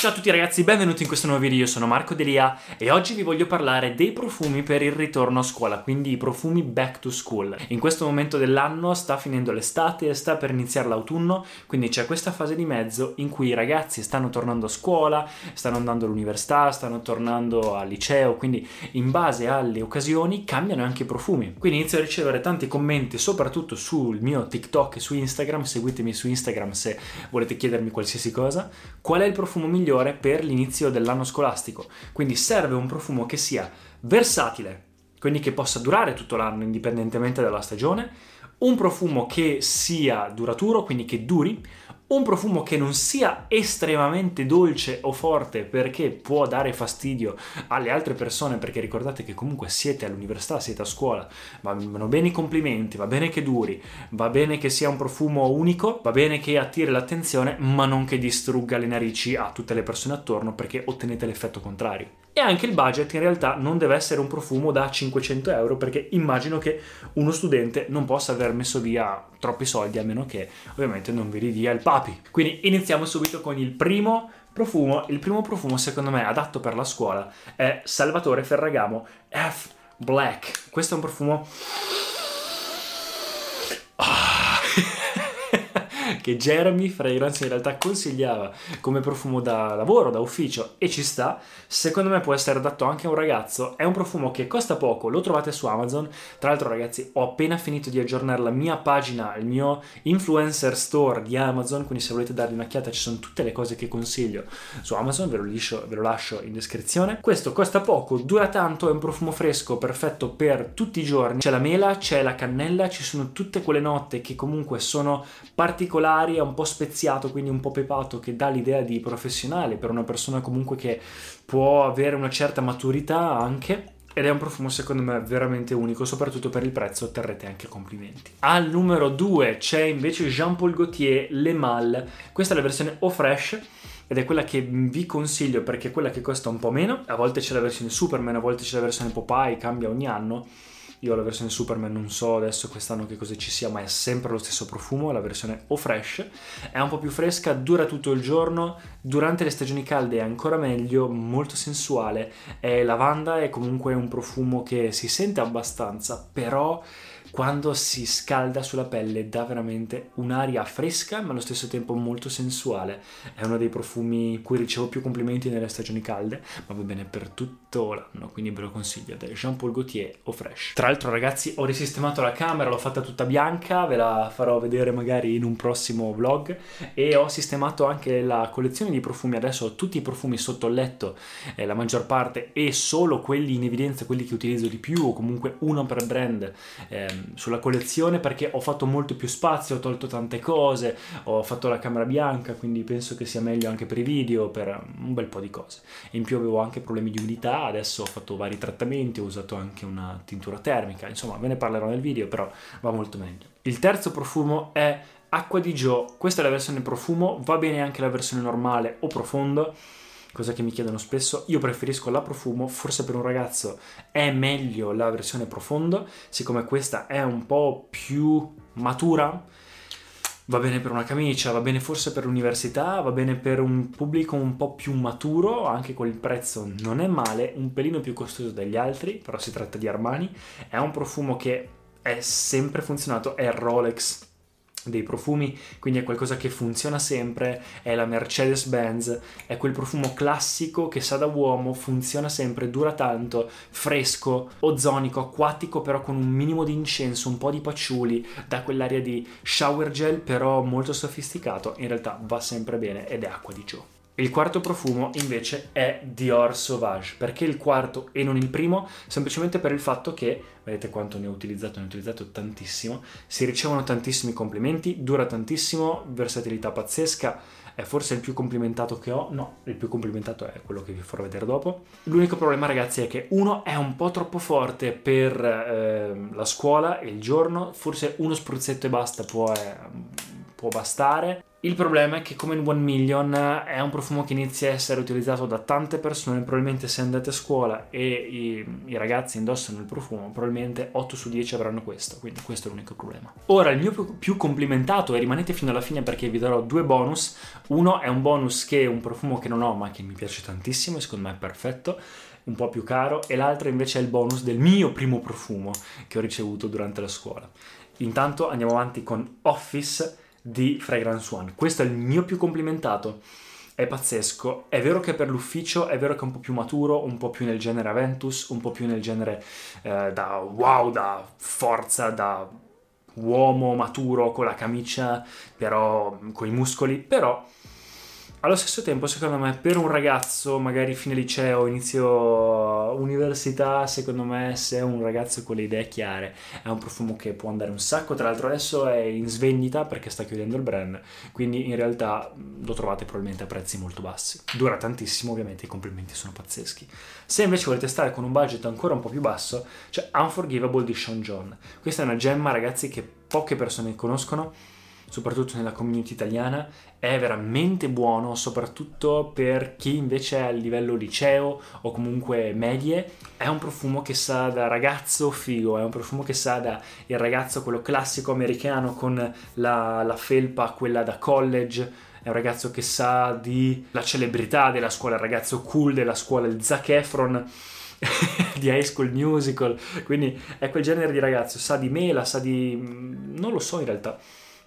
Ciao a tutti ragazzi, benvenuti in questo nuovo video, io sono Marco Delia e oggi vi voglio parlare dei profumi per il ritorno a scuola, quindi i profumi back to school. In questo momento dell'anno sta finendo l'estate e sta per iniziare l'autunno, quindi c'è questa fase di mezzo in cui i ragazzi stanno tornando a scuola, stanno andando all'università, stanno tornando al liceo, quindi in base alle occasioni cambiano anche i profumi. Quindi inizio a ricevere tanti commenti, soprattutto sul mio TikTok e su Instagram, seguitemi su Instagram se volete chiedermi qualsiasi cosa, qual è il profumo migliore migliore per l'inizio dell'anno scolastico. Quindi serve un profumo che sia versatile, quindi che possa durare tutto l'anno indipendentemente dalla stagione, un profumo che sia duraturo, quindi che duri, un profumo che non sia estremamente dolce o forte perché può dare fastidio alle altre persone perché ricordate che comunque siete all'università, siete a scuola, vanno bene i complimenti, va bene che duri, va bene che sia un profumo unico, va bene che attiri l'attenzione ma non che distrugga le narici a tutte le persone attorno perché ottenete l'effetto contrario. E anche il budget in realtà non deve essere un profumo da 500 euro perché immagino che uno studente non possa aver messo via troppi soldi a meno che ovviamente non vi ridia il papi. Quindi iniziamo subito con il primo profumo. Il primo profumo secondo me adatto per la scuola è Salvatore Ferragamo F Black. Questo è un profumo che Jeremy Fragrance in realtà consigliava come profumo da lavoro, da ufficio e ci sta, secondo me può essere adatto anche a un ragazzo. È un profumo che costa poco, lo trovate su Amazon. Tra l'altro ragazzi ho appena finito di aggiornare la mia pagina, il mio influencer store di Amazon, quindi se volete dargli un'occhiata ci sono tutte le cose che consiglio su Amazon, ve lo, liscio, ve lo lascio in descrizione. Questo costa poco, dura tanto, è un profumo fresco, perfetto per tutti i giorni. C'è la mela, c'è la cannella, ci sono tutte quelle note che comunque sono particolari particolari, è un po' speziato, quindi un po' pepato, che dà l'idea di professionale per una persona comunque che può avere una certa maturità anche. Ed è un profumo secondo me veramente unico, soprattutto per il prezzo otterrete anche complimenti. Al numero 2 c'è invece Jean Paul Gaultier Le Mal, questa è la versione Eau Fresh ed è quella che vi consiglio perché è quella che costa un po' meno, a volte c'è la versione Superman, a volte c'è la versione Popeye, cambia ogni anno io la versione Superman non so adesso quest'anno che cosa ci sia, ma è sempre lo stesso profumo, la versione O Fresh. È un po' più fresca, dura tutto il giorno, durante le stagioni calde è ancora meglio, molto sensuale. È lavanda, è comunque un profumo che si sente abbastanza, però quando si scalda sulla pelle dà veramente un'aria fresca ma allo stesso tempo molto sensuale. È uno dei profumi cui ricevo più complimenti nelle stagioni calde, ma va bene per tutto l'anno, quindi ve lo consiglio. Da Jean Paul Gaultier o Fresh. Tra l'altro ragazzi ho risistemato la camera, l'ho fatta tutta bianca, ve la farò vedere magari in un prossimo vlog e ho sistemato anche la collezione di profumi. Adesso ho tutti i profumi sotto il letto, eh, la maggior parte e solo quelli in evidenza, quelli che utilizzo di più o comunque uno per brand. Eh, sulla collezione perché ho fatto molto più spazio, ho tolto tante cose, ho fatto la camera bianca, quindi penso che sia meglio anche per i video, per un bel po' di cose. In più avevo anche problemi di umidità, adesso ho fatto vari trattamenti, ho usato anche una tintura termica, insomma ve ne parlerò nel video, però va molto meglio. Il terzo profumo è Acqua di Joe, questa è la versione profumo, va bene anche la versione normale o profondo cosa che mi chiedono spesso. Io preferisco la profumo, forse per un ragazzo è meglio la versione profondo, siccome questa è un po' più matura. Va bene per una camicia, va bene forse per l'università, va bene per un pubblico un po' più maturo, anche il prezzo non è male, un pelino più costoso degli altri, però si tratta di Armani. È un profumo che è sempre funzionato, è Rolex dei profumi, quindi è qualcosa che funziona sempre, è la Mercedes-Benz, è quel profumo classico che sa da uomo, funziona sempre, dura tanto, fresco, ozonico, acquatico, però con un minimo di incenso, un po' di patchouli, dà quell'aria di shower gel però molto sofisticato, in realtà va sempre bene ed è acqua di Joe. Il quarto profumo invece è Dior Sauvage. Perché il quarto e non il primo? Semplicemente per il fatto che, vedete quanto ne ho utilizzato, ne ho utilizzato tantissimo, si ricevono tantissimi complimenti, dura tantissimo, versatilità pazzesca, è forse il più complimentato che ho. No, il più complimentato è quello che vi farò vedere dopo. L'unico problema, ragazzi, è che uno è un po' troppo forte per eh, la scuola e il giorno. Forse uno spruzzetto e basta può, eh, può bastare. Il problema è che come in One Million è un profumo che inizia a essere utilizzato da tante persone, probabilmente se andate a scuola e i, i, ragazzi indossano il profumo, probabilmente 8 su 10 avranno questo, quindi questo è l'unico problema. Ora, il mio più, più complimentato, e rimanete fino alla fine perché vi darò due bonus, uno è un bonus che è un profumo che non ho ma che mi piace tantissimo e secondo me è perfetto, un po' più caro, e l'altro invece è il bonus del mio primo profumo che ho ricevuto durante la scuola. Intanto andiamo avanti con Office di Fragrance One. Questo è il mio più complimentato. È pazzesco. È vero che per l'ufficio è vero che è un po' più maturo, un po' più nel genere Aventus, un po' più nel genere eh, da wow, da forza, da uomo maturo con la camicia, però con i muscoli, però allo stesso tempo, secondo me, per un ragazzo, magari fine liceo, inizio università, secondo me, se è un ragazzo con le idee chiare, è un profumo che può andare un sacco. Tra l'altro, adesso è in svendita perché sta chiudendo il brand, quindi in realtà lo trovate probabilmente a prezzi molto bassi. Dura tantissimo, ovviamente, i complimenti sono pazzeschi. Se invece volete stare con un budget ancora un po' più basso, c'è Unforgivable di Sean John. Questa è una gemma, ragazzi, che poche persone conoscono soprattutto nella community italiana, è veramente buono, soprattutto per chi invece è a livello liceo o comunque medie. È un profumo che sa da ragazzo figo, è un profumo che sa da il ragazzo quello classico americano con la, la felpa, quella da college. È un ragazzo che sa di la celebrità della scuola, il ragazzo cool della scuola, il Zac Efron di High School Musical. Quindi è quel genere di ragazzo, sa di mela, sa di... non lo so in realtà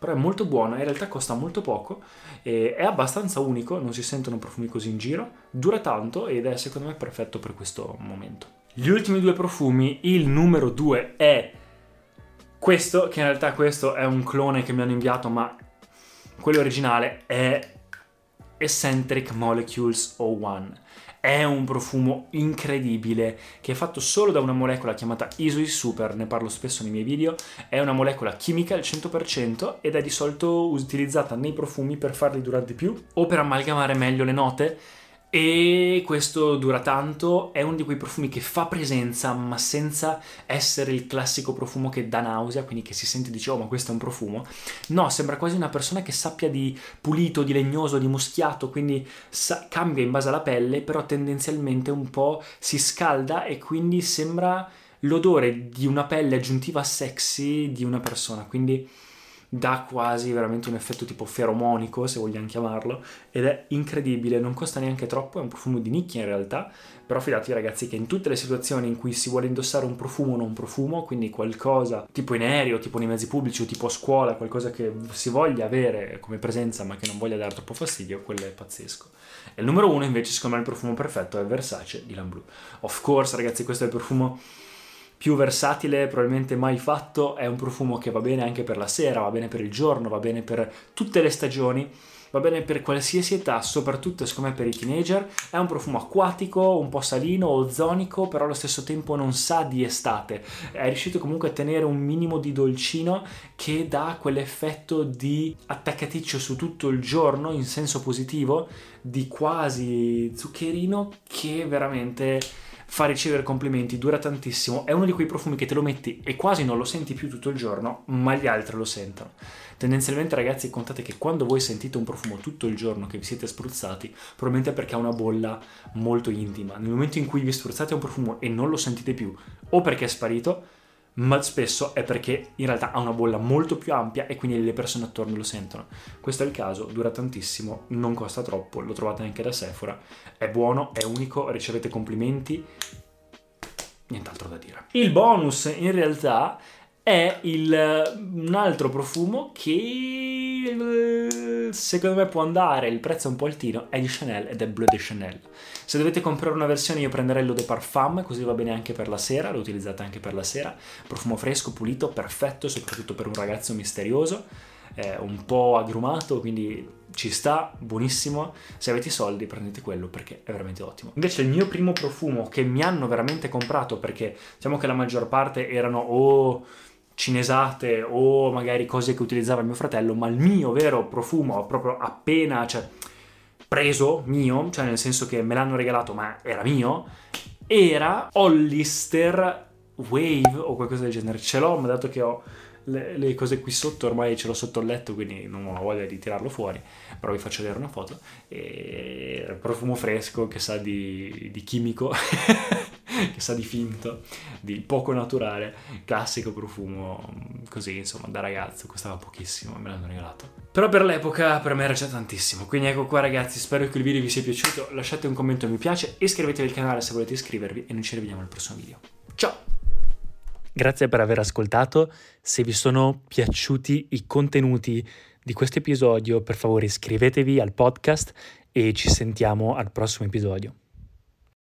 però è molto buono, in realtà costa molto poco, è abbastanza unico, non si sentono profumi così in giro, dura tanto ed è secondo me perfetto per questo momento. Gli ultimi due profumi, il numero due è questo, che in realtà questo è un clone che mi hanno inviato, ma quello originale è Eccentric Molecules 01 è un profumo incredibile che è fatto solo da una molecola chiamata Isoi Super, ne parlo spesso nei miei video, è una molecola chimica al 100% ed è di solito utilizzata nei profumi per farli durare di più o per amalgamare meglio le note e questo dura tanto, è uno di quei profumi che fa presenza ma senza essere il classico profumo che dà nausea, quindi che si sente e dice oh ma questo è un profumo. No, sembra quasi una persona che sappia di pulito, di legnoso, di muschiato, quindi sa- cambia in base alla pelle, però tendenzialmente un po' si scalda e quindi sembra l'odore di una pelle aggiuntiva sexy di una persona, quindi dà quasi veramente un effetto tipo feromonico, se vogliamo chiamarlo, ed è incredibile, non costa neanche troppo, è un profumo di nicchia in realtà, però fidatevi ragazzi che in tutte le situazioni in cui si vuole indossare un profumo o non profumo, quindi qualcosa tipo in aereo, tipo nei mezzi pubblici o tipo a scuola, qualcosa che si voglia avere come presenza ma che non voglia dare troppo fastidio, quello è pazzesco. E il numero uno invece secondo me il profumo perfetto è Versace di Lamblue. Of course ragazzi questo è il profumo più versatile probabilmente mai fatto, è un profumo che va bene anche per la sera, va bene per il giorno, va bene per tutte le stagioni, va bene per qualsiasi età, soprattutto secondo me per i teenager, è un profumo acquatico, un po' salino, ozonico, però allo stesso tempo non sa di estate, è riuscito comunque a tenere un minimo di dolcino che dà quell'effetto di attaccaticcio su tutto il giorno in senso positivo, di quasi zuccherino che veramente fa ricevere complimenti, dura tantissimo, è uno di quei profumi che te lo metti e quasi non lo senti più tutto il giorno, ma gli altri lo sentono. Tendenzialmente ragazzi contate che quando voi sentite un profumo tutto il giorno che vi siete spruzzati, probabilmente è perché ha una bolla molto intima. Nel momento in cui vi spruzzate un profumo e non lo sentite più, o perché è sparito, ma spesso è perché in realtà ha una bolla molto più ampia e quindi le persone attorno lo sentono. Questo è il caso, dura tantissimo, non costa troppo, lo trovate anche da Sephora, è buono, è unico, ricevete complimenti, nient'altro da dire. Il bonus in realtà è il, un altro profumo che secondo me può andare, il prezzo è un po' altino, è di Chanel ed è Bleu de Chanel. Se dovete comprare una versione io prenderei l'Eau de Parfum, così va bene anche per la sera, lo utilizzate anche per la sera, profumo fresco, pulito, perfetto, soprattutto per un ragazzo misterioso. è un po' agrumato, quindi ci sta, buonissimo. Se avete i soldi prendete quello perché è veramente ottimo. Invece il mio primo profumo che mi hanno veramente comprato perché diciamo che la maggior parte erano o cinesate o magari cose che utilizzava mio fratello, ma il mio vero profumo proprio appena, cioè preso mio, cioè nel senso che me l'hanno regalato ma era mio, era Hollister Wave o qualcosa del genere. Ce l'ho, ma dato che ho le, le, cose qui sotto ormai ce l'ho sotto il letto quindi non ho voglia di tirarlo fuori però vi faccio vedere una foto e profumo fresco che sa di, di chimico che sa di finto di poco naturale classico profumo così insomma da ragazzo costava pochissimo me l'hanno regalato però per l'epoca per me era già tantissimo quindi ecco qua ragazzi spero che il video vi sia piaciuto lasciate un commento mi piace iscrivetevi al canale se volete iscrivervi e noi ci rivediamo al prossimo video ciao Grazie per aver ascoltato. Se vi sono piaciuti i contenuti di questo episodio, per favore iscrivetevi al podcast e ci sentiamo al prossimo episodio.